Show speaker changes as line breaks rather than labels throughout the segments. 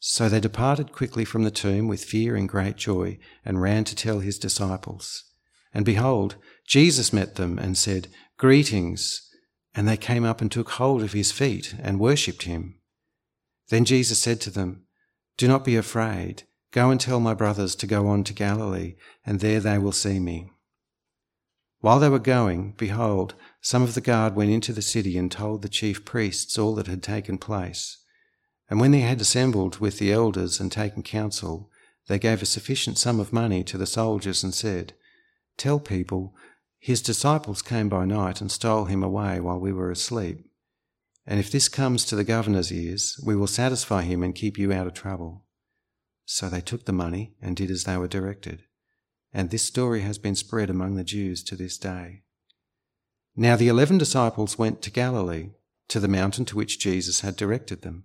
So they departed quickly from the tomb with fear and great joy, and ran to tell his disciples. And behold, Jesus met them and said, Greetings. And they came up and took hold of his feet and worshipped him. Then Jesus said to them, Do not be afraid. Go and tell my brothers to go on to Galilee, and there they will see me. While they were going, behold, some of the guard went into the city and told the chief priests all that had taken place. And when they had assembled with the elders and taken counsel, they gave a sufficient sum of money to the soldiers and said, Tell people, his disciples came by night and stole him away while we were asleep. And if this comes to the governor's ears, we will satisfy him and keep you out of trouble. So they took the money and did as they were directed. And this story has been spread among the Jews to this day. Now the eleven disciples went to Galilee, to the mountain to which Jesus had directed them.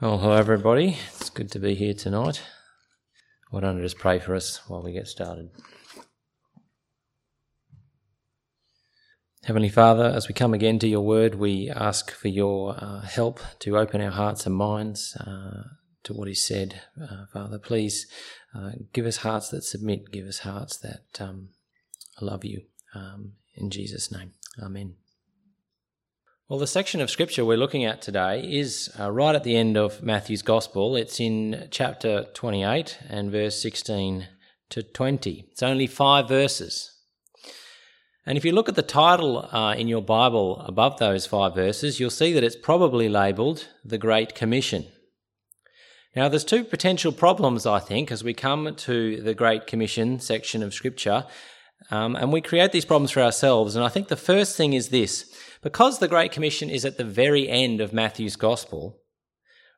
Well, hello everybody. It's good to be here tonight. Why don't I just pray for us while we get started? Heavenly Father, as we come again to your word, we ask for your uh, help to open our hearts and minds uh, to what is said. Uh, Father, please uh, give us hearts that submit, give us hearts that um, love you. Um, in Jesus' name, Amen. Well, the section of scripture we're looking at today is uh, right at the end of Matthew's Gospel. It's in chapter 28 and verse 16 to 20. It's only five verses. And if you look at the title uh, in your Bible above those five verses, you'll see that it's probably labelled the Great Commission. Now, there's two potential problems, I think, as we come to the Great Commission section of Scripture, um, and we create these problems for ourselves. And I think the first thing is this because the Great Commission is at the very end of Matthew's Gospel,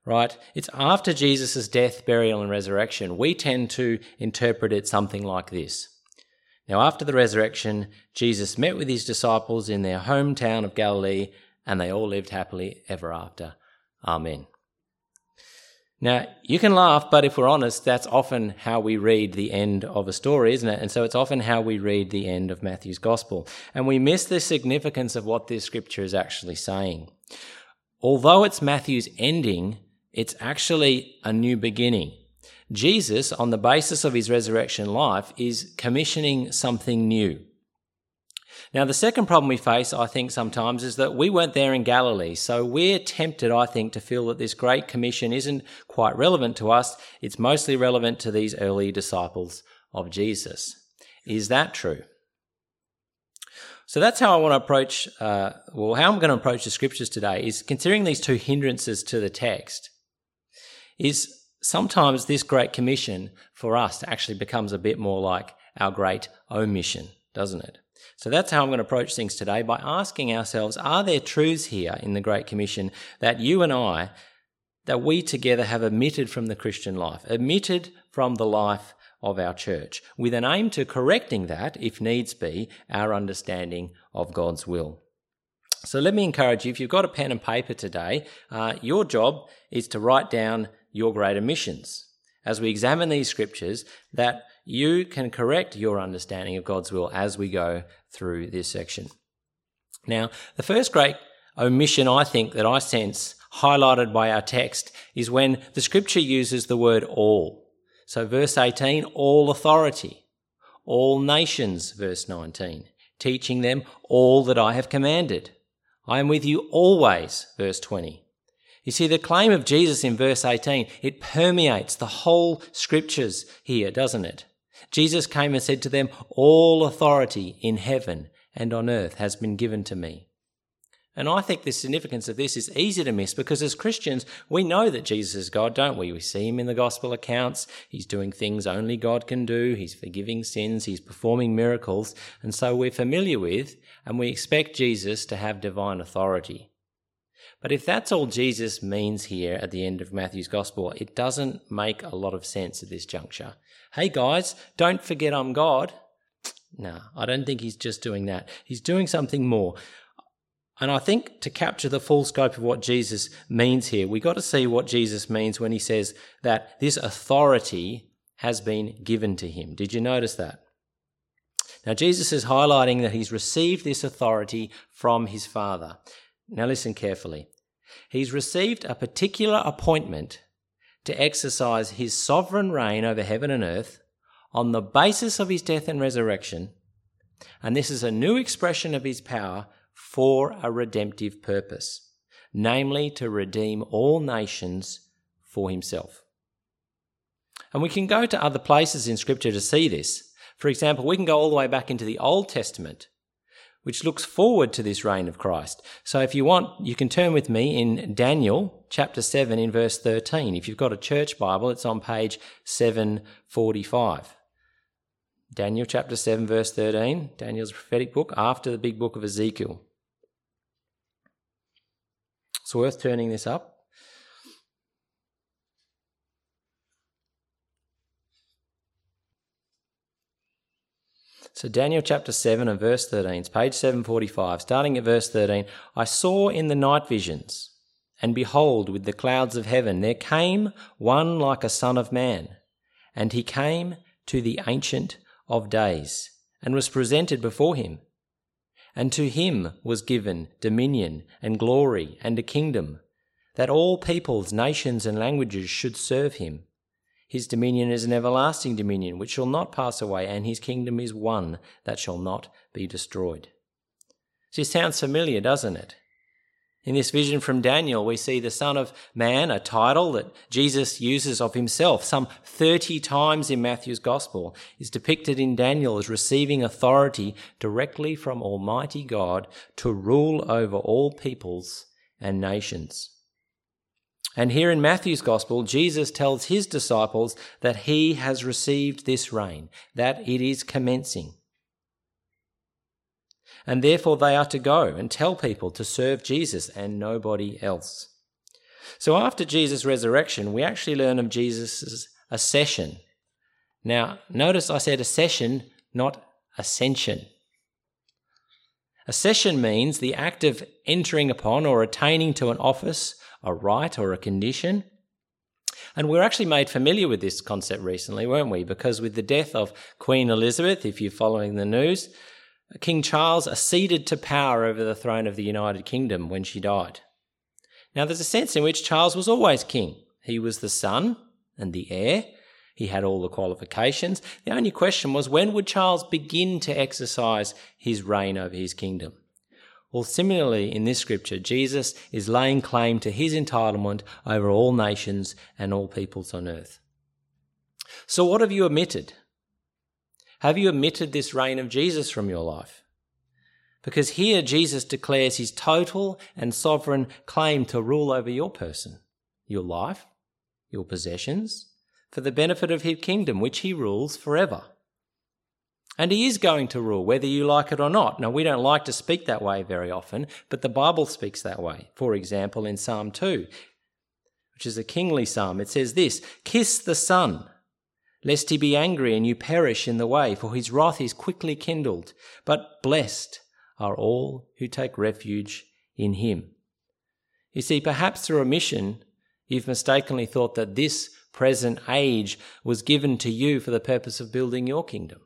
right? It's after Jesus' death, burial, and resurrection. We tend to interpret it something like this. Now, after the resurrection, Jesus met with his disciples in their hometown of Galilee, and they all lived happily ever after. Amen. Now, you can laugh, but if we're honest, that's often how we read the end of a story, isn't it? And so it's often how we read the end of Matthew's gospel. And we miss the significance of what this scripture is actually saying. Although it's Matthew's ending, it's actually a new beginning. Jesus, on the basis of his resurrection life, is commissioning something new. Now, the second problem we face, I think, sometimes is that we weren't there in Galilee. So we're tempted, I think, to feel that this Great Commission isn't quite relevant to us. It's mostly relevant to these early disciples of Jesus. Is that true? So that's how I want to approach, uh, well, how I'm going to approach the scriptures today is considering these two hindrances to the text. Is sometimes this Great Commission for us actually becomes a bit more like our great omission, doesn't it? So that's how I'm going to approach things today by asking ourselves, are there truths here in the Great Commission that you and I, that we together have omitted from the Christian life, omitted from the life of our church, with an aim to correcting that, if needs be, our understanding of God's will. So let me encourage you, if you've got a pen and paper today, uh, your job is to write down your great omissions. as we examine these scriptures that you can correct your understanding of God's will as we go through this section. Now, the first great omission I think that I sense highlighted by our text is when the scripture uses the word all. So, verse 18, all authority, all nations, verse 19, teaching them all that I have commanded. I am with you always, verse 20. You see, the claim of Jesus in verse 18, it permeates the whole scriptures here, doesn't it? Jesus came and said to them, All authority in heaven and on earth has been given to me. And I think the significance of this is easy to miss because as Christians, we know that Jesus is God, don't we? We see him in the gospel accounts. He's doing things only God can do. He's forgiving sins. He's performing miracles. And so we're familiar with and we expect Jesus to have divine authority. But if that's all Jesus means here at the end of Matthew's gospel, it doesn't make a lot of sense at this juncture. Hey guys, don't forget I'm God. No, I don't think he's just doing that. He's doing something more. And I think to capture the full scope of what Jesus means here, we got to see what Jesus means when he says that this authority has been given to him. Did you notice that? Now, Jesus is highlighting that he's received this authority from his Father. Now, listen carefully. He's received a particular appointment to exercise his sovereign reign over heaven and earth on the basis of his death and resurrection. And this is a new expression of his power for a redemptive purpose, namely to redeem all nations for himself. And we can go to other places in Scripture to see this. For example, we can go all the way back into the Old Testament, which looks forward to this reign of Christ. So if you want, you can turn with me in Daniel chapter 7 in verse 13. If you've got a church Bible, it's on page 745. Daniel chapter 7, verse 13, Daniel's prophetic book after the big book of Ezekiel. It's worth turning this up. So, Daniel chapter 7 and verse 13, it's page 745, starting at verse 13. I saw in the night visions, and behold, with the clouds of heaven, there came one like a son of man, and he came to the Ancient of Days, and was presented before him. And to him was given dominion and glory and a kingdom, that all peoples, nations, and languages should serve him. His dominion is an everlasting dominion which shall not pass away, and his kingdom is one that shall not be destroyed. This sounds familiar, doesn't it? In this vision from Daniel, we see the Son of Man, a title that Jesus uses of himself some 30 times in Matthew's Gospel, is depicted in Daniel as receiving authority directly from Almighty God to rule over all peoples and nations. And here in Matthew's Gospel, Jesus tells his disciples that he has received this reign, that it is commencing and therefore they are to go and tell people to serve Jesus and nobody else. So after Jesus' resurrection, we actually learn of Jesus' accession. Now, notice I said accession, not ascension. Accession means the act of entering upon or attaining to an office, a right, or a condition. And we're actually made familiar with this concept recently, weren't we? Because with the death of Queen Elizabeth, if you're following the news, King Charles acceded to power over the throne of the United Kingdom when she died. Now, there's a sense in which Charles was always king. He was the son and the heir. He had all the qualifications. The only question was when would Charles begin to exercise his reign over his kingdom? Well, similarly, in this scripture, Jesus is laying claim to his entitlement over all nations and all peoples on earth. So, what have you omitted? Have you omitted this reign of Jesus from your life? Because here Jesus declares his total and sovereign claim to rule over your person, your life, your possessions, for the benefit of his kingdom, which he rules forever. And he is going to rule, whether you like it or not. Now, we don't like to speak that way very often, but the Bible speaks that way. For example, in Psalm 2, which is a kingly psalm, it says this Kiss the Son lest he be angry and you perish in the way, for his wrath is quickly kindled. But blessed are all who take refuge in him. You see, perhaps through omission, you've mistakenly thought that this present age was given to you for the purpose of building your kingdom.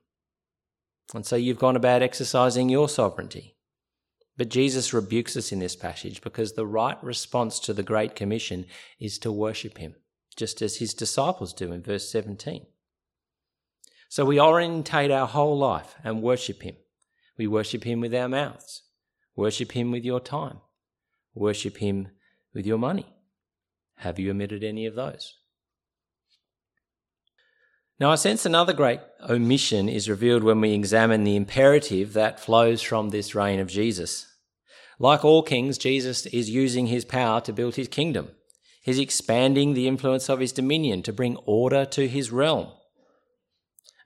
And so you've gone about exercising your sovereignty. But Jesus rebukes us in this passage because the right response to the Great Commission is to worship Him, just as His disciples do in verse 17. So we orientate our whole life and worship Him. We worship Him with our mouths, worship Him with your time, worship Him with your money. Have you omitted any of those? Now, I sense another great omission is revealed when we examine the imperative that flows from this reign of Jesus. Like all kings, Jesus is using his power to build his kingdom. He's expanding the influence of his dominion to bring order to his realm.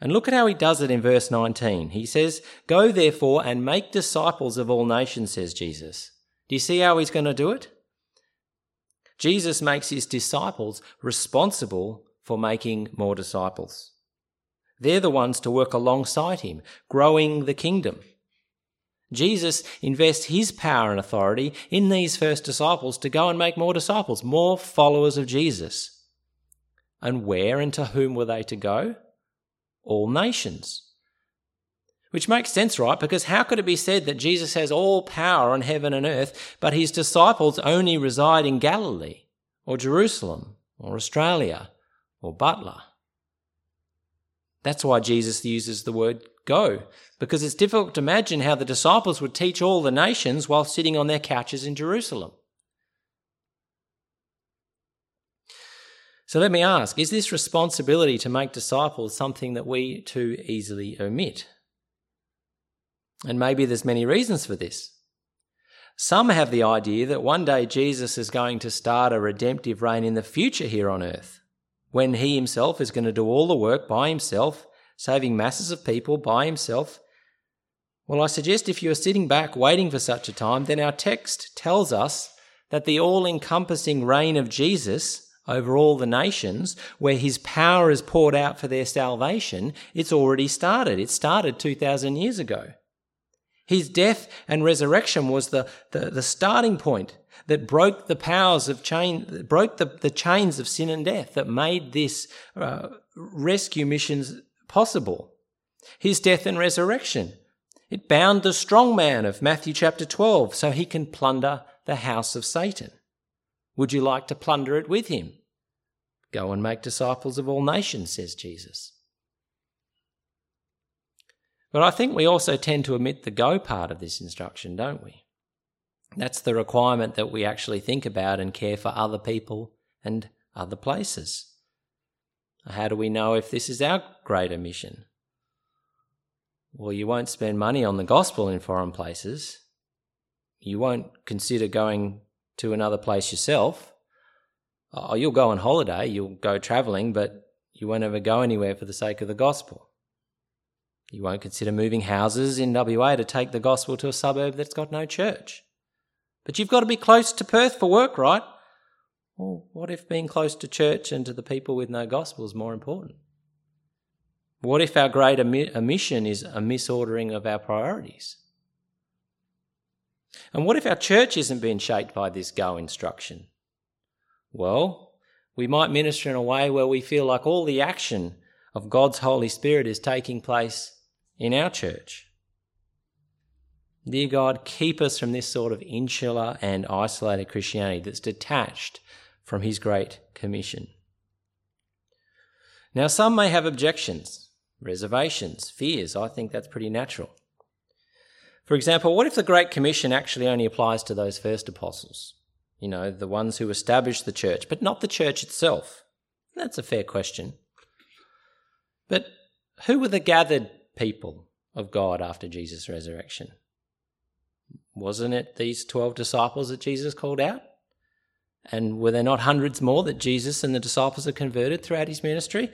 And look at how he does it in verse 19. He says, Go therefore and make disciples of all nations, says Jesus. Do you see how he's going to do it? Jesus makes his disciples responsible for making more disciples. They're the ones to work alongside him, growing the kingdom. Jesus invests his power and authority in these first disciples to go and make more disciples, more followers of Jesus. And where and to whom were they to go? All nations. Which makes sense, right? Because how could it be said that Jesus has all power on heaven and earth, but his disciples only reside in Galilee, or Jerusalem, or Australia, or Butler? That's why Jesus uses the word go, because it's difficult to imagine how the disciples would teach all the nations while sitting on their couches in Jerusalem. So let me ask is this responsibility to make disciples something that we too easily omit? And maybe there's many reasons for this. Some have the idea that one day Jesus is going to start a redemptive reign in the future here on earth, when he himself is going to do all the work by himself, saving masses of people by himself. Well, I suggest if you are sitting back waiting for such a time, then our text tells us that the all encompassing reign of Jesus over all the nations, where his power is poured out for their salvation, it's already started. It started 2,000 years ago. His death and resurrection was the, the, the, starting point that broke the powers of chain, broke the, the chains of sin and death that made this uh, rescue missions possible. His death and resurrection. It bound the strong man of Matthew chapter 12 so he can plunder the house of Satan. Would you like to plunder it with him? Go and make disciples of all nations, says Jesus. But I think we also tend to omit the go part of this instruction, don't we? That's the requirement that we actually think about and care for other people and other places. How do we know if this is our great omission? Well, you won't spend money on the gospel in foreign places. You won't consider going to another place yourself. Oh, you'll go on holiday, you'll go traveling, but you won't ever go anywhere for the sake of the gospel. You won't consider moving houses in WA to take the gospel to a suburb that's got no church. But you've got to be close to Perth for work, right? Well, what if being close to church and to the people with no gospel is more important? What if our great omission is a misordering of our priorities? And what if our church isn't being shaped by this go instruction? Well, we might minister in a way where we feel like all the action of God's Holy Spirit is taking place in our church. Dear God, keep us from this sort of insular and isolated Christianity that's detached from His Great Commission. Now, some may have objections, reservations, fears. I think that's pretty natural. For example, what if the Great Commission actually only applies to those first apostles? You know, the ones who established the church, but not the church itself? That's a fair question. But who were the gathered people of God after Jesus' resurrection? Wasn't it these 12 disciples that Jesus called out? And were there not hundreds more that Jesus and the disciples had converted throughout his ministry?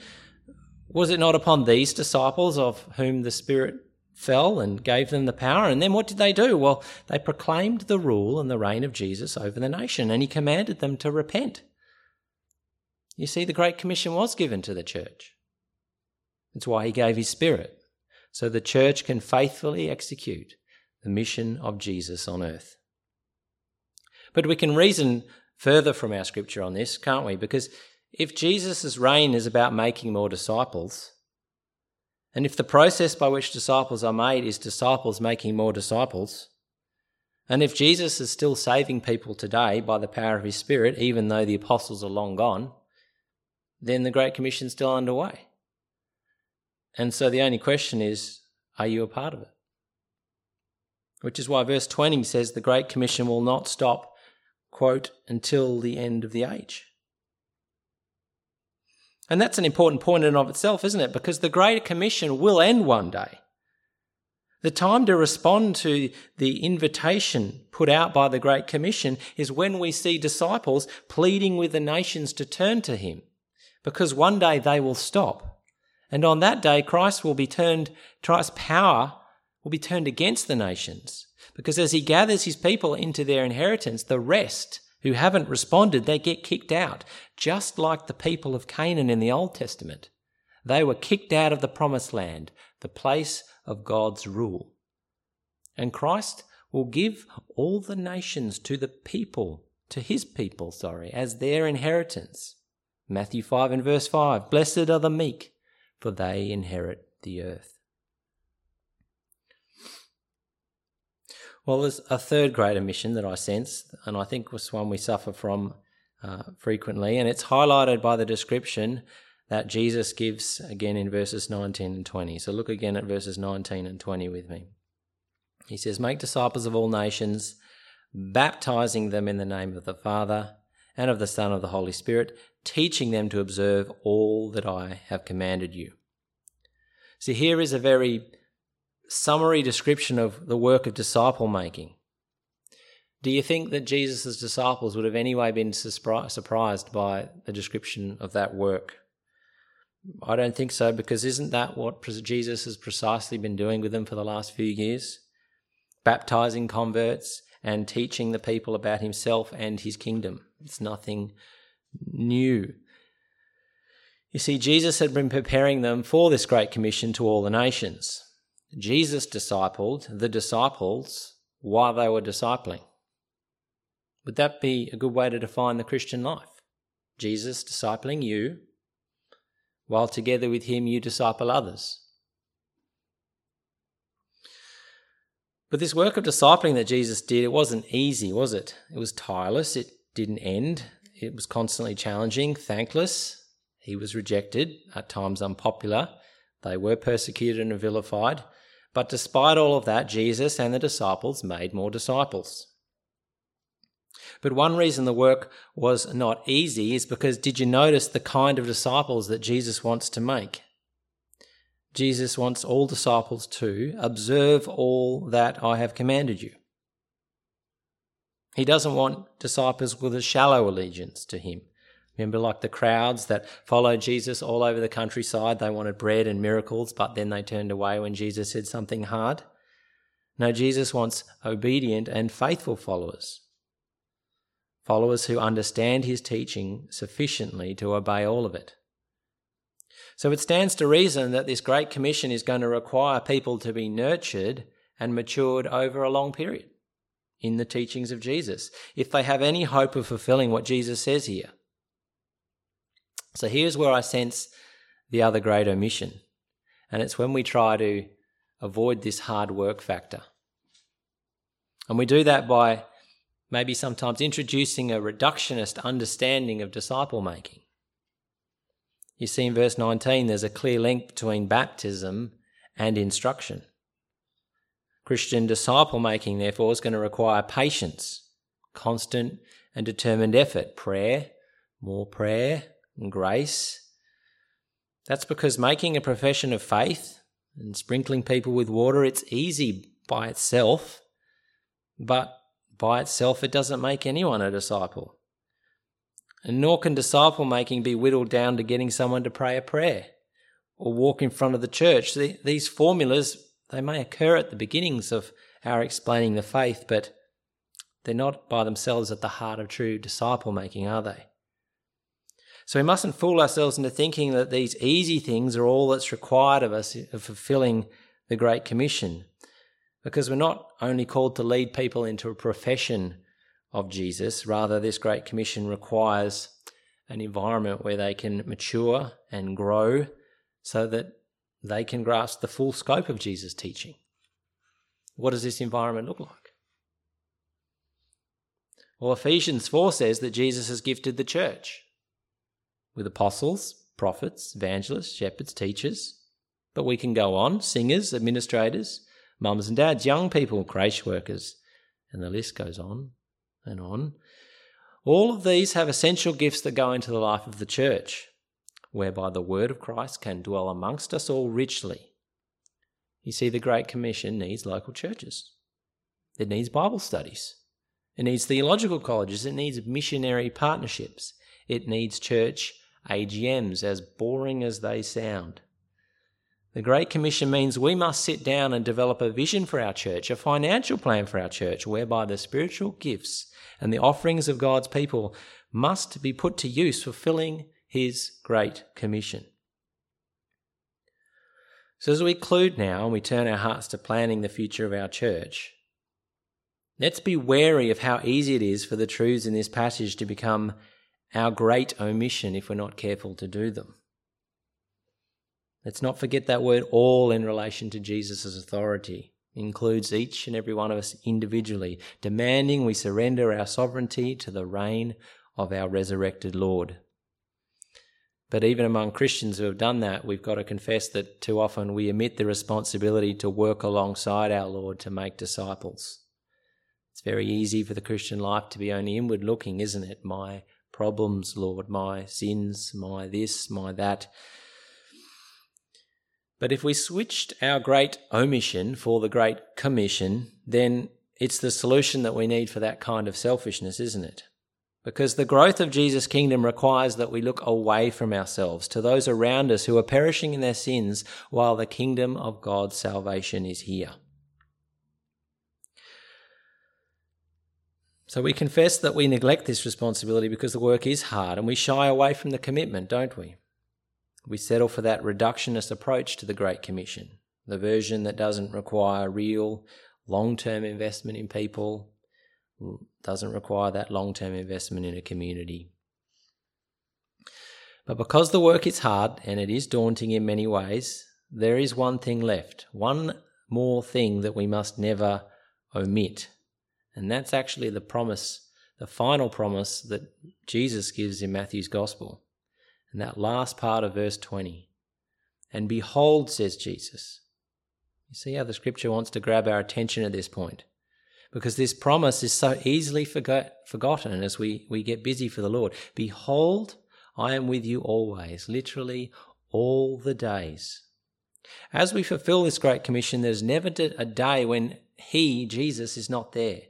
Was it not upon these disciples of whom the Spirit fell and gave them the power? And then what did they do? Well, they proclaimed the rule and the reign of Jesus over the nation, and he commanded them to repent. You see, the Great Commission was given to the church. It's why he gave his Spirit, so the church can faithfully execute the mission of Jesus on earth. But we can reason further from our scripture on this, can't we? Because if Jesus' reign is about making more disciples, and if the process by which disciples are made is disciples making more disciples, and if Jesus is still saving people today by the power of his Spirit, even though the apostles are long gone, then the Great Commission is still underway. And so the only question is are you a part of it? Which is why verse 20 says the Great Commission will not stop, quote, until the end of the age. And that's an important point in and of itself, isn't it? Because the Great Commission will end one day. The time to respond to the invitation put out by the Great Commission is when we see disciples pleading with the nations to turn to Him, because one day they will stop. And on that day, Christ will be turned, Christ's power will be turned against the nations, because as He gathers His people into their inheritance, the rest who haven't responded, they get kicked out, just like the people of Canaan in the Old Testament. They were kicked out of the promised land, the place of God's rule. And Christ will give all the nations to the people, to his people, sorry, as their inheritance. Matthew 5 and verse 5 Blessed are the meek, for they inherit the earth. Well, there's a third great omission that I sense, and I think was one we suffer from uh, frequently, and it's highlighted by the description that Jesus gives again in verses 19 and 20. So look again at verses 19 and 20 with me. He says, Make disciples of all nations, baptizing them in the name of the Father and of the Son of the Holy Spirit, teaching them to observe all that I have commanded you. So here is a very summary description of the work of disciple making. Do you think that Jesus' disciples would have anyway been surprised by the description of that work? I don't think so, because isn't that what Jesus has precisely been doing with them for the last few years? Baptizing converts and teaching the people about himself and his kingdom. It's nothing new. You see, Jesus had been preparing them for this great commission to all the nations. Jesus discipled the disciples while they were discipling. Would that be a good way to define the Christian life? Jesus discipling you, while together with him you disciple others. But this work of discipling that Jesus did, it wasn't easy, was it? It was tireless, it didn't end, it was constantly challenging, thankless. He was rejected, at times unpopular. They were persecuted and vilified. But despite all of that, Jesus and the disciples made more disciples. But one reason the work was not easy is because did you notice the kind of disciples that Jesus wants to make? Jesus wants all disciples to observe all that I have commanded you. He doesn't want disciples with a shallow allegiance to him. Remember, like the crowds that followed Jesus all over the countryside, they wanted bread and miracles, but then they turned away when Jesus said something hard. No, Jesus wants obedient and faithful followers. Followers who understand his teaching sufficiently to obey all of it. So it stands to reason that this Great Commission is going to require people to be nurtured and matured over a long period in the teachings of Jesus, if they have any hope of fulfilling what Jesus says here. So here's where I sense the other great omission, and it's when we try to avoid this hard work factor. And we do that by maybe sometimes introducing a reductionist understanding of disciple making. You see in verse 19, there's a clear link between baptism and instruction. Christian disciple making, therefore, is going to require patience, constant and determined effort, prayer, more prayer, grace. That's because making a profession of faith and sprinkling people with water, it's easy by itself, but by itself it doesn't make anyone a disciple. And nor can disciple making be whittled down to getting someone to pray a prayer or walk in front of the church. These formulas, they may occur at the beginnings of our explaining the faith, but they're not by themselves at the heart of true disciple making, are they? So we mustn't fool ourselves into thinking that these easy things are all that's required of us of fulfilling the Great Commission. Because we're not only called to lead people into a profession of Jesus, rather, this Great Commission requires an environment where they can mature and grow so that they can grasp the full scope of Jesus' teaching. What does this environment look like? Well, Ephesians 4 says that Jesus has gifted the church with apostles, prophets, evangelists, shepherds, teachers. But we can go on singers, administrators, mums and dads, young people, creche workers, and the list goes on and on. All of these have essential gifts that go into the life of the church, whereby the word of Christ can dwell amongst us all richly. You see, the Great Commission needs local churches, it needs Bible studies. It needs theological colleges. It needs missionary partnerships. It needs church AGMs, as boring as they sound. The Great Commission means we must sit down and develop a vision for our church, a financial plan for our church, whereby the spiritual gifts and the offerings of God's people must be put to use fulfilling His Great Commission. So, as we conclude now and we turn our hearts to planning the future of our church, Let's be wary of how easy it is for the truths in this passage to become our great omission if we're not careful to do them. Let's not forget that word all in relation to Jesus' authority. It includes each and every one of us individually, demanding we surrender our sovereignty to the reign of our resurrected Lord. But even among Christians who have done that, we've got to confess that too often we omit the responsibility to work alongside our Lord to make disciples. It's very easy for the Christian life to be only inward looking, isn't it? My problems, Lord, my sins, my this, my that. But if we switched our great omission for the great commission, then it's the solution that we need for that kind of selfishness, isn't it? Because the growth of Jesus' kingdom requires that we look away from ourselves to those around us who are perishing in their sins while the kingdom of God's salvation is here. So we confess that we neglect this responsibility because the work is hard and we shy away from the commitment, don't we? We settle for that reductionist approach to the Great Commission, the version that doesn't require real long term investment in people, doesn't require that long term investment in a community. But because the work is hard and it is daunting in many ways, there is one thing left, one more thing that we must never omit and that's actually the promise, the final promise that Jesus gives in Matthew's Gospel. And that last part of verse 20. And behold, says Jesus. You see how the scripture wants to grab our attention at this point? Because this promise is so easily forgot, forgotten as we, we get busy for the Lord. Behold, I am with you always, literally all the days. As we fulfill this great commission, there's never a day when He, Jesus, is not there.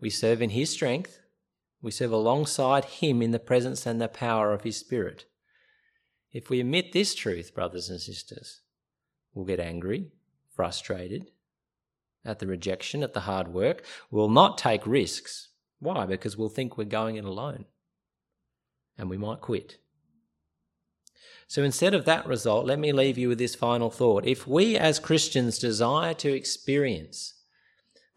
We serve in His strength. We serve alongside Him in the presence and the power of His Spirit. If we omit this truth, brothers and sisters, we'll get angry, frustrated at the rejection, at the hard work. We'll not take risks. Why? Because we'll think we're going it alone. And we might quit. So instead of that result, let me leave you with this final thought. If we as Christians desire to experience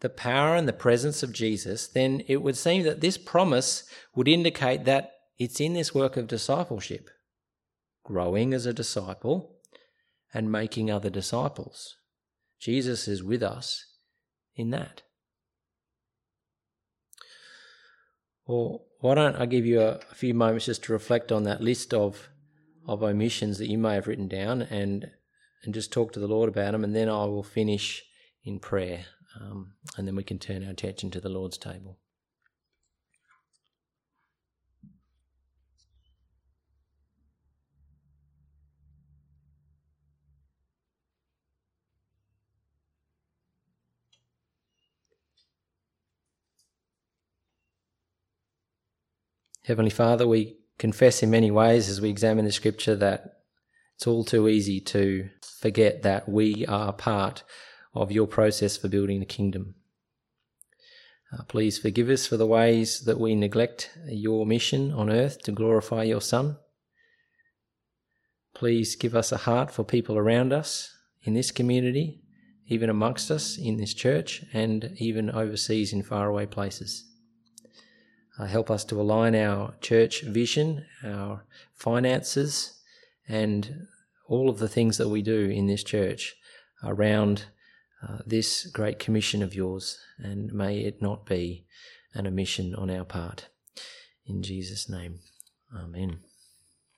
the power and the presence of Jesus, then it would seem that this promise would indicate that it's in this work of discipleship, growing as a disciple and making other disciples. Jesus is with us in that. Well, why don't I give you a, a few moments just to reflect on that list of of omissions that you may have written down and and just talk to the Lord about them, and then I will finish in prayer um, and then we can turn our attention to the Lord's table. Heavenly Father, we confess in many ways as we examine the scripture that it's all too easy to forget that we are part of your process for building the kingdom. Uh, please forgive us for the ways that we neglect your mission on earth to glorify your Son. Please give us a heart for people around us in this community, even amongst us in this church, and even overseas in faraway places. Uh, help us to align our church vision, our finances, and all of the things that we do in this church around uh, this great commission of yours, and may it not be an omission on our part. In Jesus' name, Amen.